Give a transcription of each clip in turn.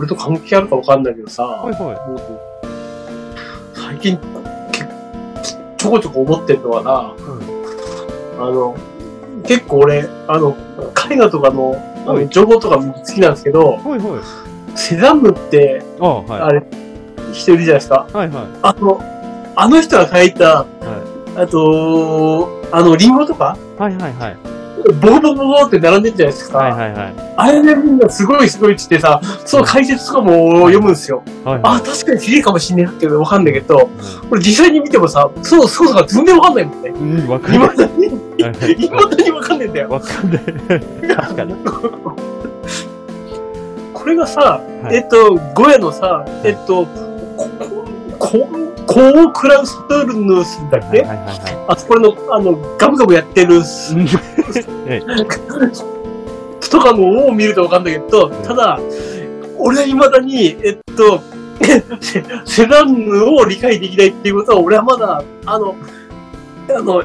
俺と関係あるかわかんないけどさ、はいは最近、けちょこちょこ思ってるのはな、あの、結構俺、あの、絵画とかの、あはいの情報とか好きなんですけど、い。はいはい。セザンヌって、ああ、はい。あれ、人いるじゃないですか？はいはい。あの、あの人が描いた、はあと、あの、リンゴとか、いはいはい。ボコボコボコって並んでるじゃないですか。はいはいはい。あれでみんなすごいすごいって言ってさ、その解説とかも読むんですよ。はいあ、確かに綺麗かもしんねえなっていうのわかんないけど、はこれ実際に見てもさ、そう、そうとか全然わかんないもんね。い。うん、わか未る。だに、はいはい未だにわかんないんだよ。わかんない。確かに。これがさ、はいえっと、ゴヤのさ、えっと、こ、こ、コークラウストルヌスだっけ、はいはいはいはあそこの、あの、ガブガブやってる、とかのを見るとわかんないけど、ただ、俺は未だに、えっと、セセダンヌを理解できないっていうことは、俺はまだ、あの、あの、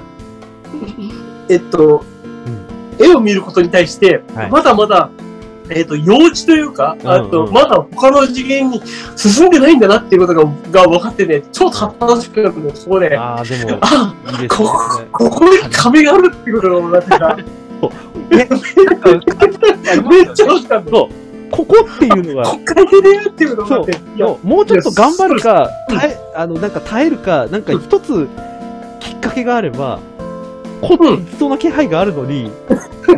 えっと、絵を見ることに対して、はい。まだまだ、えっと、幼稚というか、うんあと、うんまだ他の次元に進んでないんだなっていうことが、が分かってね、超楽しくなったの、そこで。ああ、でも、あ、いいですね。ここに壁があるっていうことが分かってさ、めっちゃ楽しかった。ここっていうのは、こっもうちょっと頑張るか、うん耐え、あの、なんか耐えるか、なんか一つきっかけがあれば、こってそうな気配があるのに、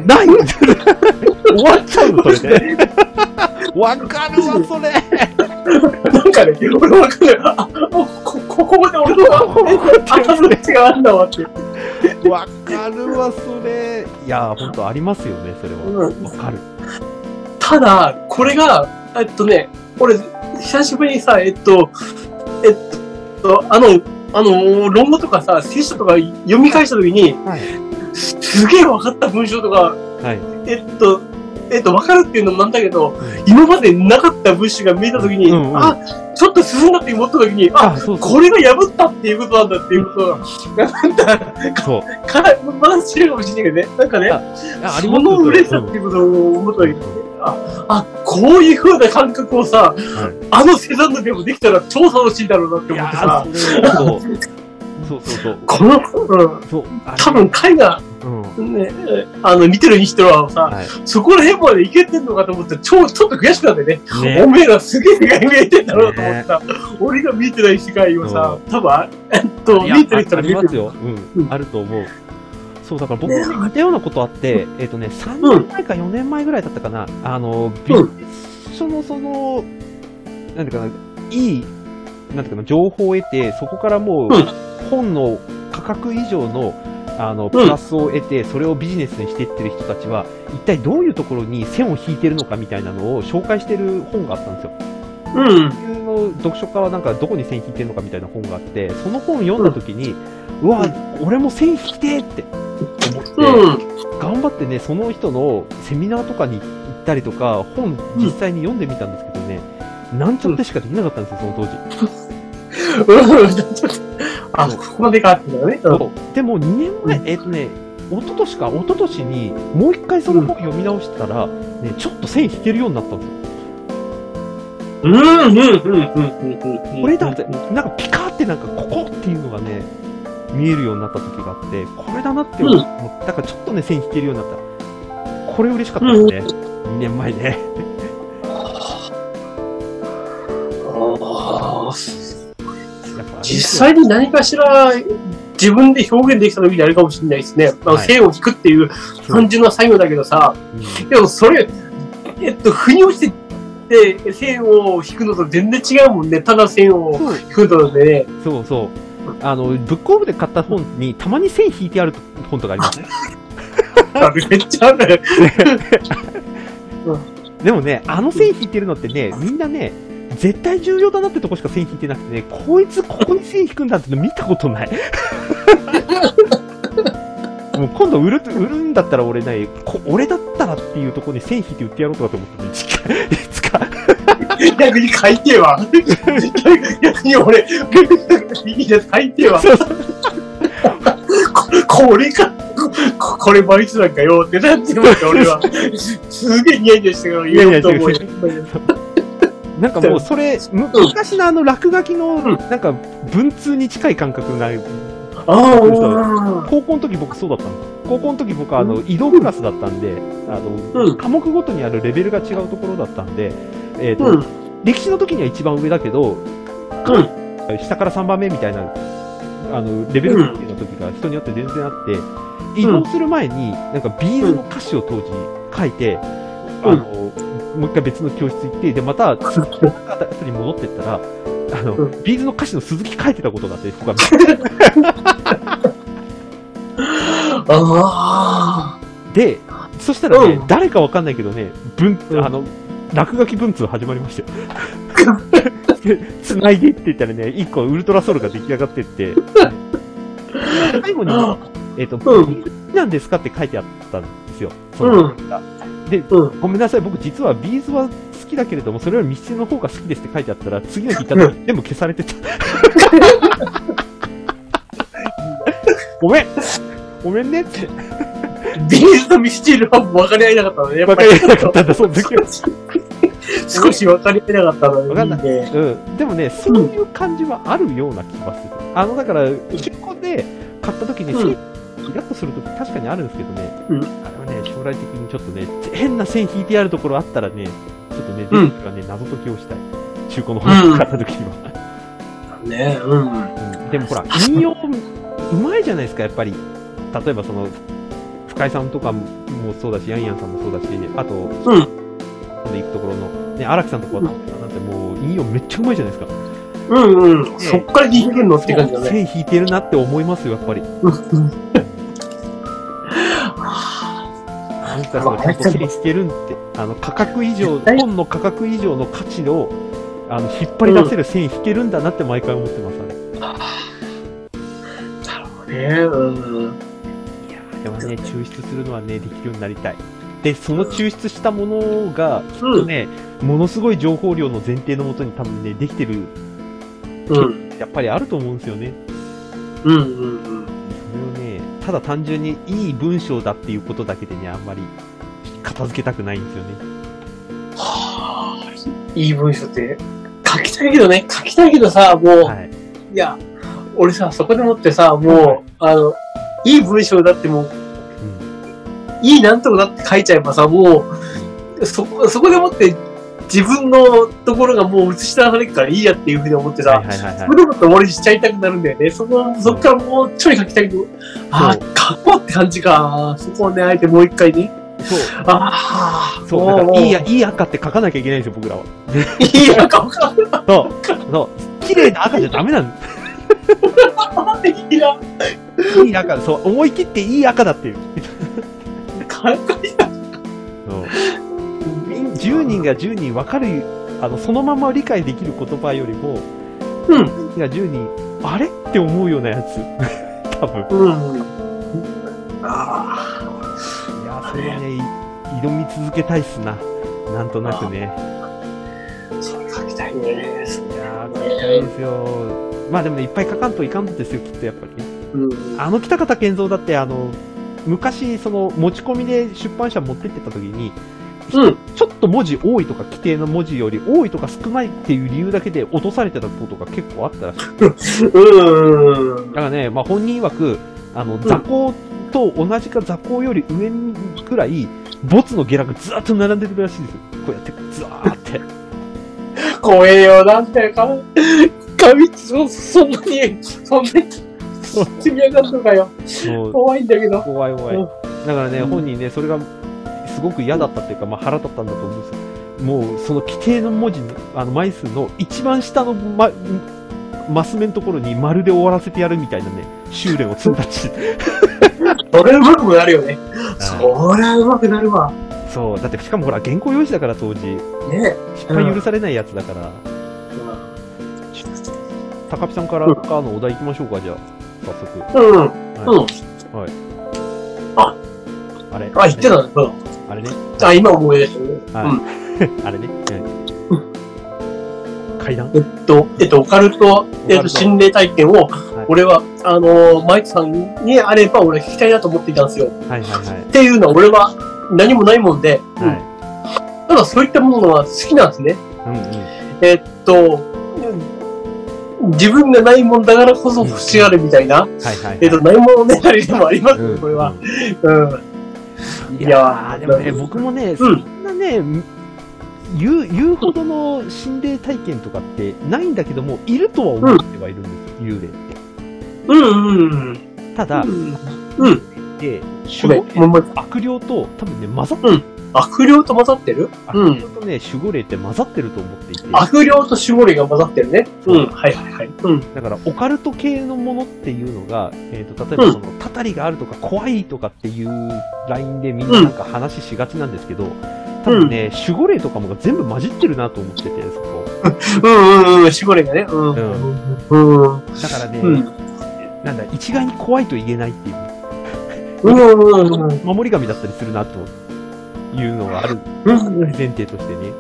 ない終わっちゃうの、それで。わかるわ、それ。なんかね、俺分かる。あ、もうこ、ここで俺の頭の口があるんだわって。わかるわ、それ。いや、ほんとありますよね、それは。うんわかる。ただ、これが、えっとね、俺、久しぶりにさ、えっと、えっと、あの、あの、論語とかさ、聖書とか読み返したときに、はい。すすげえ分かった文章とか、はい。えっと、えっと、分かるっていうのもなんだけど、今までなかった文章が見えたときに、うんうんあ、ちょっと進んだって思ったときに、あ、あ、そうそう。これが破ったっていうことなんだっていうことが、なんだ、そう。かまだ知るかもしれないけどね、なんかね、あありその嬉しさっていうことを思った時に、あ、あ、こういう風な感覚をさ、あのセザンヌでもできたら超楽しいだろうなって思ってさ、ーそう。そうそう。この、うん、そう。多分絵画、うん。ね、あの、見てるにしてはさ、はい。そこら辺までいけてんのかと思って、超、ちょっと悔しくなってね。ねおめえらすげえ世界見えてんだろうと思ってさ、俺が見てない世界をさ、多分、あえっと、見てる人あは見てる。りますよ。うん。うんあると思う。そう、だから僕もね。似たようなことあって、えっとね、3うん。年前か4年前ぐらいだったかな、あの、ビジネス書のその、なんていうかな、いい、なんていうかな、情報を得て、そこからもううん、本の価格以上の、あの、プラスを得て、それをビジネスにしていってる人たちは、一体どういうところに線を引いてるのかみたいなのを紹介してる本があったんですよ。うん。普通の読書家はなんかどこに線引いてるのかみたいな本があって、その本読んだ時に、うわ、俺も線引きてーって思って、うん。頑張ってね、その人のセミナーとかに行ったりとか、本実際に読んでみたんですけどね、なんちゃってしかできなかったんですよ、その当時。あ、ここまでかってん。だね。うん。そうでも2年前、えっ、とね、一昨年か、一昨年にもう一回その本読み直してたら、ね、ちょっと線引けるようになったん。ですよ。うん、うん、うん、うん、うん。これだって、なん。かピカーってなん。かここっていうのがね、見えるようになった時があって、これだなって思った。だからちょっとね、線引けるようになった。これ嬉しかったですね。2年前ね。実際に何かしら自分で表現できた時にあるかもしれないですね。あのはい線を引くっていう単純な作業だけどさ、うんでもそれ、えっと、腑に落ちて線を引くのと全然違うもんね。ただ線を引くのでね。そうそう。あの、ブックオフで買った本にたまに線引いてある本とかありますね。めっちゃある。でもね、あの線引いてるのってね、みんなね、絶対重要だなってとこしか線引いてなくてね、こいつここに線引くんだっての見たことない。もう今度売る、売るんだったら俺ね、こ俺だったらっていうところに線引いて売ってやろうとかと思ってね、いつか、いつか。逆に書いては。逆に俺、いいです、書いては。ここれか、ここれバイツなんかよってなって思って、俺は。すげえニヤニヤしてから言おうと思う。なんかもうそれ、む昔のあの落書きの、なんか文通に近い感覚が。高校の時僕そうだったんです。高校の時僕はあの移動クラスだったんで、あの、うん科目ごとにあるレベルが違うところだったんで、えっ、と、うん。歴史の時には一番上だけど、うん。下から3番目みたいな、あの、レベルの時が人によって全然あって、移動する前に、なんかビーズの歌詞を当時書いて、うん。あの、もう一回別の教室行って、で、また、鈴木の方に戻ってったら、あの、うん。 B'zの歌詞の鈴木書いてたことがあって、他の あで、そしたらね、うん。誰かわかんないけどね、文、うん。あの、落書き文通始まりましたよ。で 繋いでって言ったらね、一個 ultra soul が出来上がってって、最後に。えっ、と、うん何なんですかって書いてあったんですよ。そうんので、うん。ごめんなさい、僕実は B'zは好きだけれども、それよりミスチルの方が好きですって書いてあったら、次の日行った時全部消されてた。ごめんごめんねって。ビーズとミスチルは分かり合えなかったのね。分かり合えなかったんだ、その時は。少し分かり合えなかったのね。わかんないね。うん。でもね、そういう感じはあるような気がする。あの、だから、中古で買った時に、うんイラッとするとき確かにあるんですけどね、うんあれはね、将来的にちょっとね、変な線引いてあるところあったらね、ちょっとね、うんデがね、謎解きをしたい。中古の本を買った時には。ねうん。うんでもほら、引用、うまいじゃないですか、やっぱり。例えばその、深井さんとかもそうだし、ヤンヤンさんもそうだし、あと、うん。で行くところの、ね、荒木さんとかなんてもう、引用めっちゃうまいじゃないですか。うんうん。そっから引いてんのって感じだね。線引いてるなって思いますよ、やっぱり。うんなんかそのちゃんと線してるんって、あの、価格以上、本の価格以上の価値を、あの、引っ張り出せる線引けるんだなって毎回思ってます、あれ。ねうん。でもね、抽出するのはね、できるようになりたい。で、その抽出したものが、きっとね、ものすごい情報量の前提のもとに多分ね、できてる、うん。やっぱりあると思うんですよね。うんうんうん。それをね、ただ単純にいい文章だっていうことだけでね、あんまり片付けたくないんですよね。はあ、いい文章って、書きたいけどね、書きたいけどさ、もう、はい。いや、俺さ、そこでもってさ、もう、あの、いい文章だってもう、うん。いいなんとかだって書いちゃえばさ、もう、そこ、そこでもって、自分のところがもう映し出されるからいいやっていうふうに思ってさ、そこ。でもって終わりにしちゃいたくなるんだよね。そこ、そこからもうちょい書きたいけど、ああ、書こうって感じか。そこをね、あえてもう一回ね。そう。ああ、そう、からいいや、いい赤って書かなきゃいけないんですよ、僕らは。いいや、かかんそう。そう。綺麗な赤じゃダメなんで ない。いや、す。いい赤、そう。思い切っていい赤だっていう。かっこいいな。そう。10人が10人分かる、あの、そのまま理解できる言葉よりも、うん10人が10人、あれ？って思うようなやつ。多分。うん。あいや、それはね、い挑み続けたいっすな。なんとなくね。あ、それ書きたいね。いやー、書きたいですよ。まあでもね、いっぱい書かんといかんのですよ、きっとやっぱりね。うん。あの北方健三だって、あの、昔、その、持ち込みで出版社持ってってた時に、うん。ちょっと文字多いとか、規定の文字より多いとか少ないっていう理由だけで落とされてたことが結構あったらしい。うん。だからね、まあ本人曰く、あの、座高と同じか座高より上にくらい、ボツの下落ずーっと並んでるらしいですよ。こうやって、ずわーって。怖えよ、なんだよ、か、紙、そ、そんなに、そんなに、積み上がるのかよ。もう、怖いんだけど。怖い怖い。うんだからね、うん本人ね、それがすごく嫌だったっていうか、まあ、腹立ったんだと思うんですよ。もう、その規定の文字の、あの、枚数の一番下の、ま、マス目のところに丸で終わらせてやるみたいなね、修練を積んだし。それうまくなるよね。あそりゃうまくなるわ。そう、だってしかもほら、原稿用紙だから当時、ね失敗許されないやつだから、高木さんからかのお題行きましょうか、じゃあ、早速。うん。うん。はい。あれ？あ、言ってたね。うん。あれね。あ、今思い出したね。はいうん。あれね。階段？えっと、えっと、オカルト、えっと、心霊体験を、俺は、あの、マイクさんにあれば俺聞きたいなと思っていたんですよ。はいはいはい。っていうのは俺は何もないもんで、うんはただそういったものは好きなんですね。い。うんうん。えっと、自分がないもんだからこそ欲しがるみたいな、はいはい。えっと、ないものねだりでもありますね、うんこれは。うん。いやー、でもね、僕もね、そうんんなね、言う、言うほどの心霊体験とかってないんだけども、いるとは思ってはいるんですよ、幽霊って。うんうんうん。ただ、うん。で、悪霊と多分ね、混ざってる。悪霊と混ざってる？悪霊とね、守護霊って混ざってると思っていて、悪霊と守護霊が混ざってるね。うん。はいはいはい。うん。だからオカルト系のものっていうのが、えー、と例えばその、たたりがあるとか怖いとかっていうラインでみんななんか話しがちなんですけど、多分ね、守護霊とかも全部混じってるなと思ってて、そこ。うんうんうん。守護霊がね。うん。うん。うん。だからね、うんなんだ、一概に怖いと言えないっていう、うんうんうん。守り神だったりするなというのがあるうん前提としてね、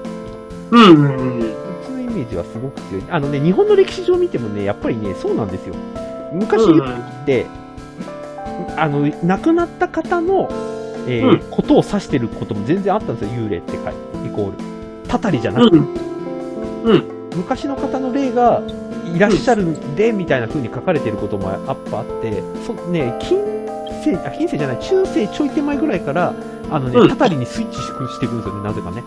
うんうん。そっちのイメージはすごく強い。あのね、日本の歴史上見てもね、やっぱりね、そうなんですよ。昔って、あの、亡くなった方の、えーうんことを指してることも全然あったんですよ、幽霊って書いて、イコール。たたりじゃなくて、うん。昔の方の霊がいらっしゃるんで、みたいな風に書かれてることもやっぱあって、そね、近世、あ、近世じゃない、中世ちょい手前ぐらいから、あのね、うんたたりにスイッチしていくんですよね、なぜかね。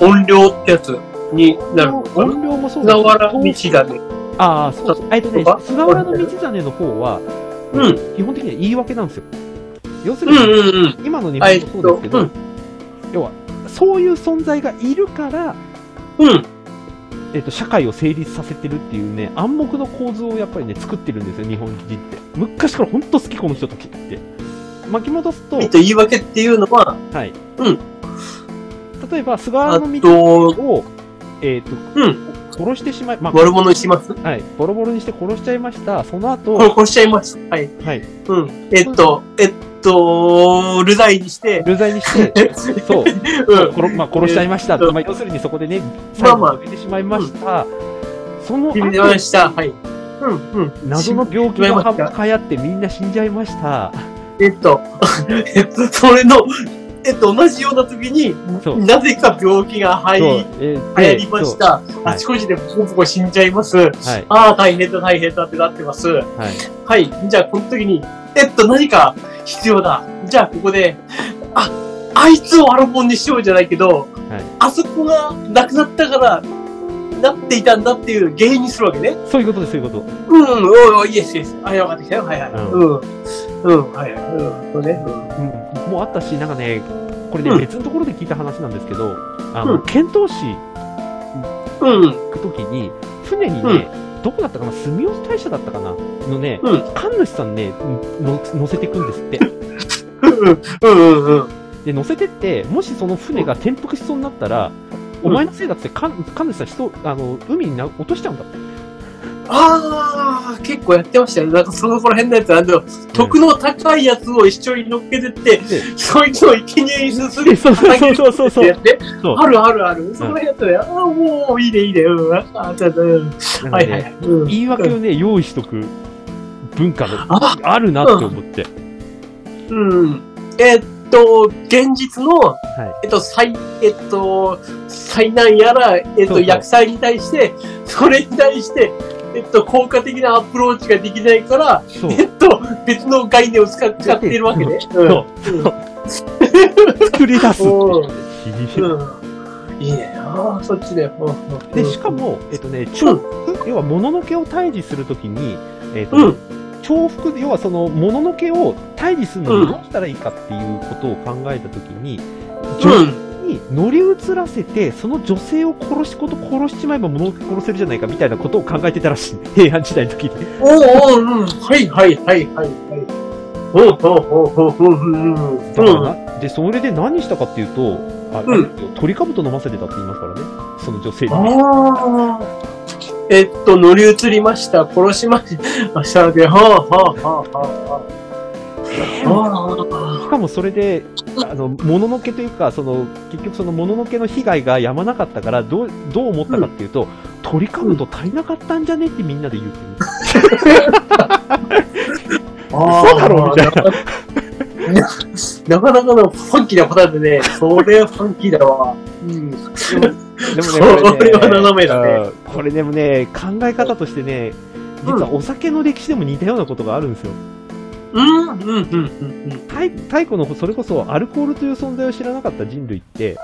音量ってやつになるのかな？音量もそうだ菅原道真。ああ、そうそう。えっとね菅原道真の方は、うん基本的には言い訳なんですよ。要すうるに、んうんうん。今の日本もそうですけど、うん要は、そういう存在がいるから、うん。えっと、社会を成立させてるっていうね、暗黙の構図をやっぱりね、作ってるんですよ、日本人って。昔から本当好き、この人たちって。巻き戻すと、えっと、言い訳っていうのは、はい。うん例えば、菅あ原道と、を、えっと、うん殺してしまい、ま悪者にします？あ、はい、ボロボロにして殺しちゃいました。その後、殺しちゃいます。はい。はい、うん。えっと、えっと、ルザイにして、流罪にして、そう、うん。殺まあ、殺しちゃいました、うんまあ、要するにそこでね、ま最後あまあに決めてしまいました、その後ました。はい。うん、うん。謎の病気がした流行ってみんな死んじゃいました。えっと、えっと、それの、えっと、同じような時になぜか病気が入り、えー流行りまし。た。はいあちこちでポコポコ死んじゃいます。はい、ああ、大変だ、大変だってなってます。はい、はい。じゃあ、この時に、えっと、何か必要だ。じゃあ、ここで、あ、あいつをアルボンにしようじゃないけど、はいあそこがなくなったから、なっていたんだっていう原因にするわけね。そういうことです、そういうこと。うん、おいおい、イエスイエス。あ、よかったきたよ。はいはい。うんうん。うん、はいはい。うん、そうね。うん、もうあったし、なんかね、これね、うん別のところで聞いた話なんですけど、あの、うん遣唐使うん。うん。行くときに、船にね、どこだったかな、住吉大社だったかな、のね、うん神主さんね、の乗せていくんですって。うん、うん、うん。で、乗せてって、もしその船が転覆しそうになったら、お前のせいだって、か神主さん人、あの、海にな落としちゃうんだって。ああ、結構やってましたよ。なんかそのこら辺のやつ、あの、徳の高いやつを一緒に乗っけてって、で、そいつを生贄にする。えそうそうそうそうそうそうやって。そうあるあるある。そのやつね。ああ、もういいねいいね。うん。ああ、ちょっと、うん。はいはいはね、い。うん言い訳をね、用意しとく文化の、ああるなって思って。うん。えっと、現実の、はい。えっと、災、えっと、災難やら、えっと、そうそう薬剤に対して、それに対して、えっと、効果的なアプローチができないから。えっと、別の概念を使使っているわけね。うん。作り出す。いいね。ああ、そっちだよ。うんうんで、しかも、えっとね、重複、要は、もののけを退治するときに、えっと、うん重複、要はその、もののけを退治するのにどうしたらいいかっていうことを考えたときに、女性に乗り移らせて、その女性を殺しこと殺しちまえばもののけ殺せるじゃないかみたいなことを考えてたらしい。平安時代の時に。おおうん。はいはいはいはいはい。うん、うん、うん、うん、うん。だからな、で、それで何したかっていうと、あうんあれですよ鳥かぶと飲ませてたって言いますからね。その女性に。ああ。えっと、乗り移りました。殺しました。で、はあ、はあ、はあ、はあ。あしかもそれで、あの、もののけというか、その、結局そのもののけの被害がやまなかったから、どう、どう思ったかっていうと、鳥かぶと足りなかったんじゃねってみんなで言うっていう。あ。そうだろうみたいななかなかのファンキーな答えでね、それはファンキーだわ。うん。でもこれは斜めだね。うん。これでもね、考え方としてね、実はお酒の歴史でも似たようなことがあるんですよ。うん、うん、うん、うん、太太古の、それこそアルコールという存在を知らなかった人類って、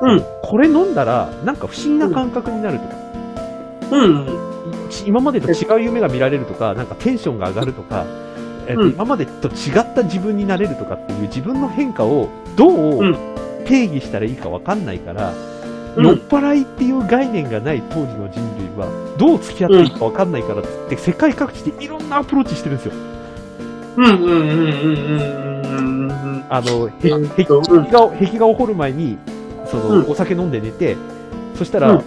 うん。これ飲んだら、なんか不思議な感覚になるとか、うん。今までと違う夢が見られるとか、なんかテンションが上がるとか、えっとうん。今までと違った自分になれるとかっていう自分の変化をどううん。定義したらいいかわかんないから、うん酔っ払いっていう概念がない当時の人類は、どう付き合っていいかわかんないからっつって、世界各地でいろんなアプローチしてるんですよ。うん、うん、うん、うん、うん、うん。あの、へ壁画を、壁画を掘る前に、その、うんお酒飲んで寝て、そしたら、うん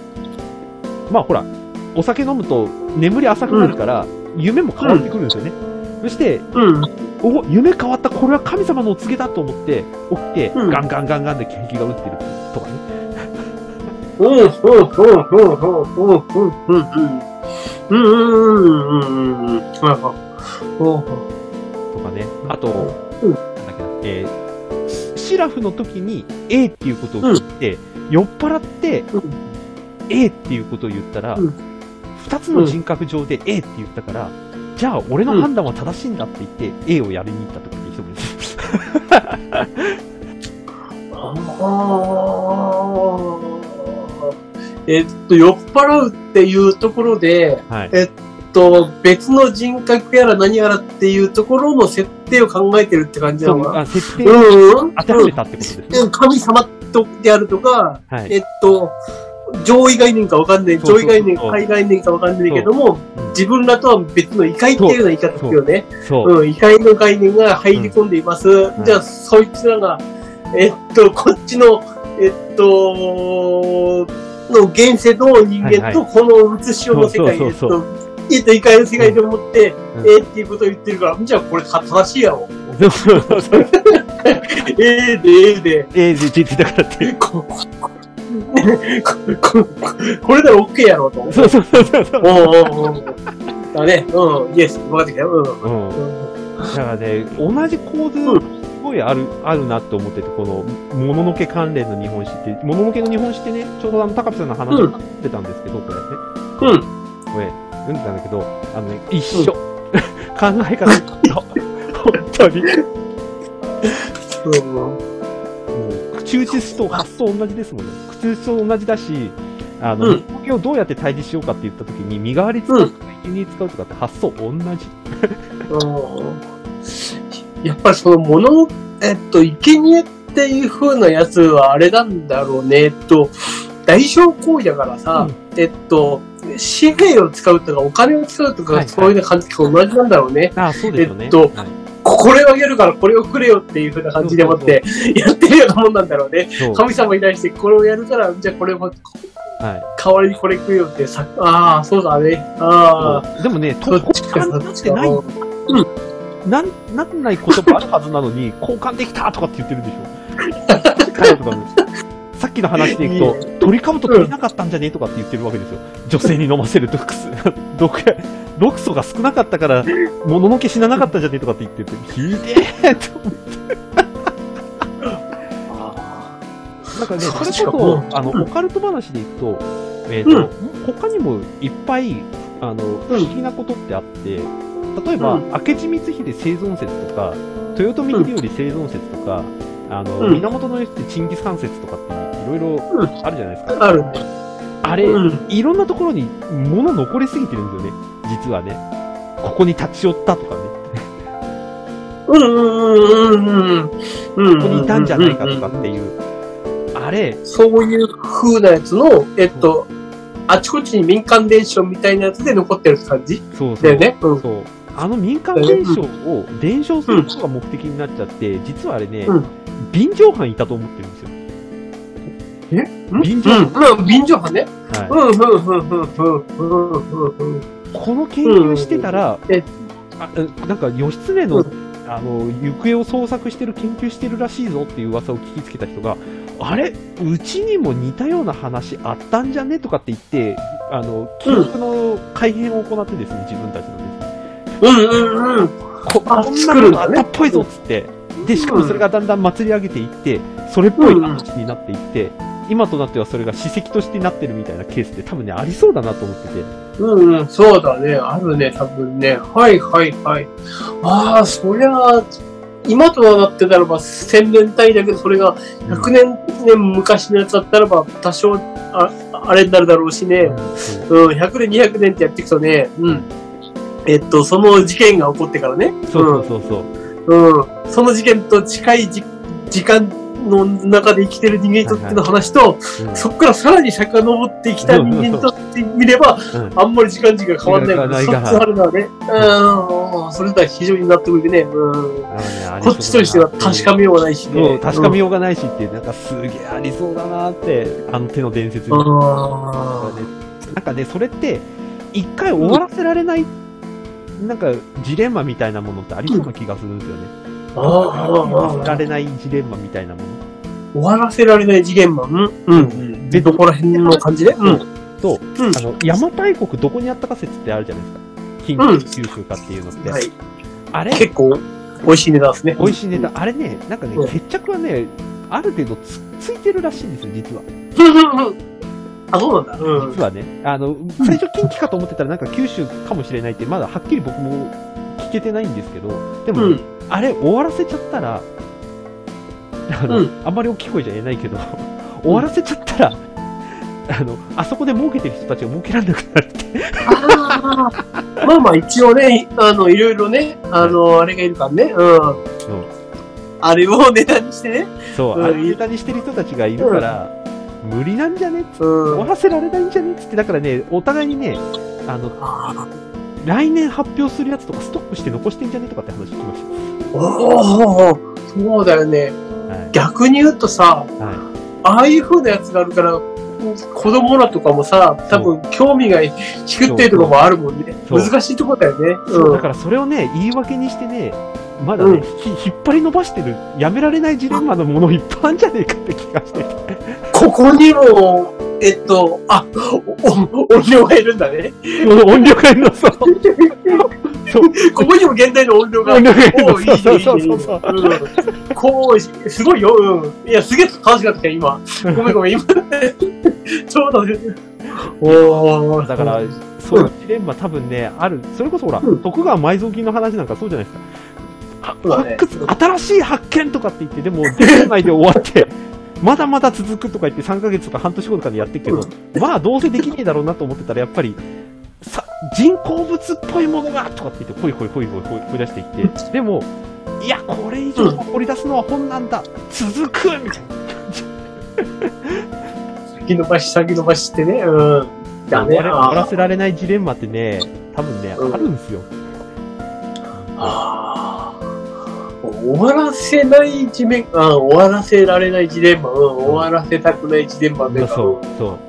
まあほら、お酒飲むと眠り浅くなるから、夢も変わってくるんですよね。そして、うん、お夢変わった、これは神様のお告げだと思って、起きて、うんガンガンガンガンで壁画打ってるとかね。とかね。あと、うん。なんだっけな、えーシラフの時に A っていうことを言って、酔っ払ってうん。A っていうことを言ったら、うん。二つの人格上で A って言ったから、じゃあ俺の判断は正しいんだって言って A をやりに行ったとかって人もいる。あーえっと、酔っ払うっていうところで、はい。えっと、別の人格やら何やらっていうところの設定を考えてるって感じなのかな。あ設定をうん。当てはめたってことですね。うん神様とであるとか、はい。えっと、上位概念かわかんない、上位概念、下位概念かわかんないけども、うん自分らとは別の異界っていうような言い方ですよね。そう。うん、異界の概念が入り込んでいます。んじゃあ、そいつらが、えっと、こっちの、えっと、の現世の人間と、この写しをの世界、と、えっと、異界の世界で思って、うんえーっていうことを言ってるから、じゃあこれ正しいやろ。そうそうそう。えーで、えーで、A で出てたからって。ここれなら OK やろうと。そうそうそうそう。おうおだね。うん。イエス。分かってきたよ。うん。うん。うんだからね、同じ構図、うんすごいある、あるなって思ってて、この、もののけ関連の日本史って、もののけの日本史ってね、ちょうどあの、高橋さんの話をしてたんですけど、これね。うん。これ、読んでたんだけど、あのね、一緒。考え方一緒。本当に。うん。もう、口打ちすと発想同じですもんね。口打ちと同じだし、あの、うんをどうやって対峙しようかって言ったときに、身代わり使うとか、輸入使うとかって発想同じ。うんやっぱりそのものの、えっと、生贄っていう風なやつはあれなんだろうね。えっと、代償行為だからさ、えっと、紙幣を使うとかお金を使うとか、はいはいそういう感じと同じなんだろうね。ああ、そうですよね。えっとはいここれをあげるからこれをくれよっていう風な感じでもってやってるようなもんなんだろうね。そう。神様に対してこれをやるから、じゃあこれをはい。代わりにこれ食うよってさ、ああ、そうだね。ああ、でもね、そとっちかになってない、なん、なんないこともあるはずなのに、交換できたとかって言ってるでしょ。さっきの話でいくと、鳥かぶと取れなかったんじゃねえとかって言ってるわけですよ。女性に飲ませる 毒素、毒や、毒素が少なかったから、もののけ死ななかったんじゃねえとかって言ってて、ひでえと思って。なんかね、それこそあの、うん。オカルト話でいくと、えっ、と、他にもいっぱい、あの、不思議なことってあって、例えば、うん明智光秀生存説とか、豊臣秀頼生存説とか、あの、うん源義経チンギス・ハン説とかっていろいろうんあるじゃないですか。あるね。あれ、うん。いろんなところに物残りすぎてるんですよね、実はね。ここに立ち寄ったとかね、うんうんうんうんうん。ここにいたんじゃないかとかっていう。あれ、そういう風なやつの、えっと、あちこちに民間伝承みたいなやつで残ってる感じ？そうそう。だよね。うん。そう。あの民間伝承を伝承することが目的になっちゃって、実はあれね、うん。便乗犯いたと思ってるんですよ。便乗うん。うん。便乗派ね。はい。この研究してたら、あえなんか義経の,、うあの行方を捜索してる研究してるらしいぞっていう噂を聞きつけた人があれ？うちにも似たような話あったんじゃね？とかって言ってあの記憶の改変を行ってですね自分たちのうん、うん、うん。こあこんなことあったっぽいぞっつってでしかもそれがだんだん祭り上げていってそれっぽい話になっていって、今となってはそれが史跡としてなってるみたいなケースって多分ね、ありそうだなと思ってて。うんうん、そうだね。あるね、多分ね。はいはいはい。ああ、そりゃあ、今とはなってたらば、千年単位だけど、それが100年、年昔のやつだったらば、多少、ああれになるだろうしね。うん、100年、200年ってやっていくとね、うん。えっと、その事件が起こってからね。そうそうそうそう。うん。その事件と近いじ時間の中で生きてる人間にとっての話と、うんそこからさらに遡ってきた人間にとってみれば、うんあんまり時間軸が変わらないから、そっちあるのはね、うん、それとは非常に納得いくね。うん。ねこっちとしては確かめようがないしね。そう、確かめようがないしっていう、なんかすげえありそうだなって、あの手の伝説に。うん。なんかね、それって、一回終わらせられない、なんか、ジレンマみたいなものってありそうな気がするんですよね。あ終わらせらあ、れないジレンマみたいなもの。終わらせられない次元マンうん。で、どこら辺の感じで？うん。と、うん。あの、邪馬台国どこにあったか説ってあるじゃないですか。近うん畿、九州かっていうのって。はい。あれ、結構、美味しい値段ですね。美味しいネタ、あれね、なんかねうん、決着はね、ある程度つついてるらしいんですよ、実は。あ、そうなんだ。うん。実はね。あの、最初近畿かと思ってたらなんか九州かもしれないって、まだはっきり僕も聞けてないんですけど、でも、うん。あれ終わらせちゃったら、あの、うんあんまり大きい声じゃ言えないけど、終わらせちゃったら、あの、あそこで儲けてる人たちが儲けられなくなるって。あーまあまあ一応ね、あの、いろいろね、あの、あれがいるからね。うん。そう。あれをネタにしてね。そう、うんあれネタにしてる人たちがいるから、無理なんじゃね？っ。終わらせられないんじゃね？っつって、だからね、お互いにね、あの、あ来年発表するやつとかストックして残してんじゃね？とかって話聞きましーおおそうだよね。た。はい。逆に言うとさ、はい。ああいう風なやつがあるから、子供らとかもさ、多分興味が引くってところもあるもんね。難しいところだよね。そう、うん。だからそれをね、言い訳にしてね、まだね、うんひ引っ張り伸ばしてる、やめられないジレンマのものいっぱいあるんじゃねえかって気がしてて。ここにも、えっと、あ、おお音量がいるんだね。音量がいるの、そう。ここにも現代の音量が。音量がいるの、おーいいねそうそうそうそう。うんこう、すごいよ。うん。いや、すげえ楽しかったよ、今。ごめんごめん、今。ちょうど。おー。だから、そういうジレンマ多分ね、ある。それこそほら、うん徳川埋蔵金の話なんかそうじゃないですか。ね発掘、新しい発見とかって言って、でも、出てないで終わって、まだまだ続くとか言って3ヶ月とか半年後とかでやってるけど、まあどうせできねえだろうなと思ってたら、やっぱり、さ、人工物っぽいものがとかって言って、ほいほいほいほいほいほい出していって、でも、いや、これ以上掘り出すのは本なんだ、続くみたいな。先延ばし、先延ばしってね。うん。だね。終わらあせられないジレンマってね、多分ね、うんあるんですよ。あー。終わらせない地面、あ終わらせられないジレンマ、うん、終わらせたくないジレンマで、そう、そう。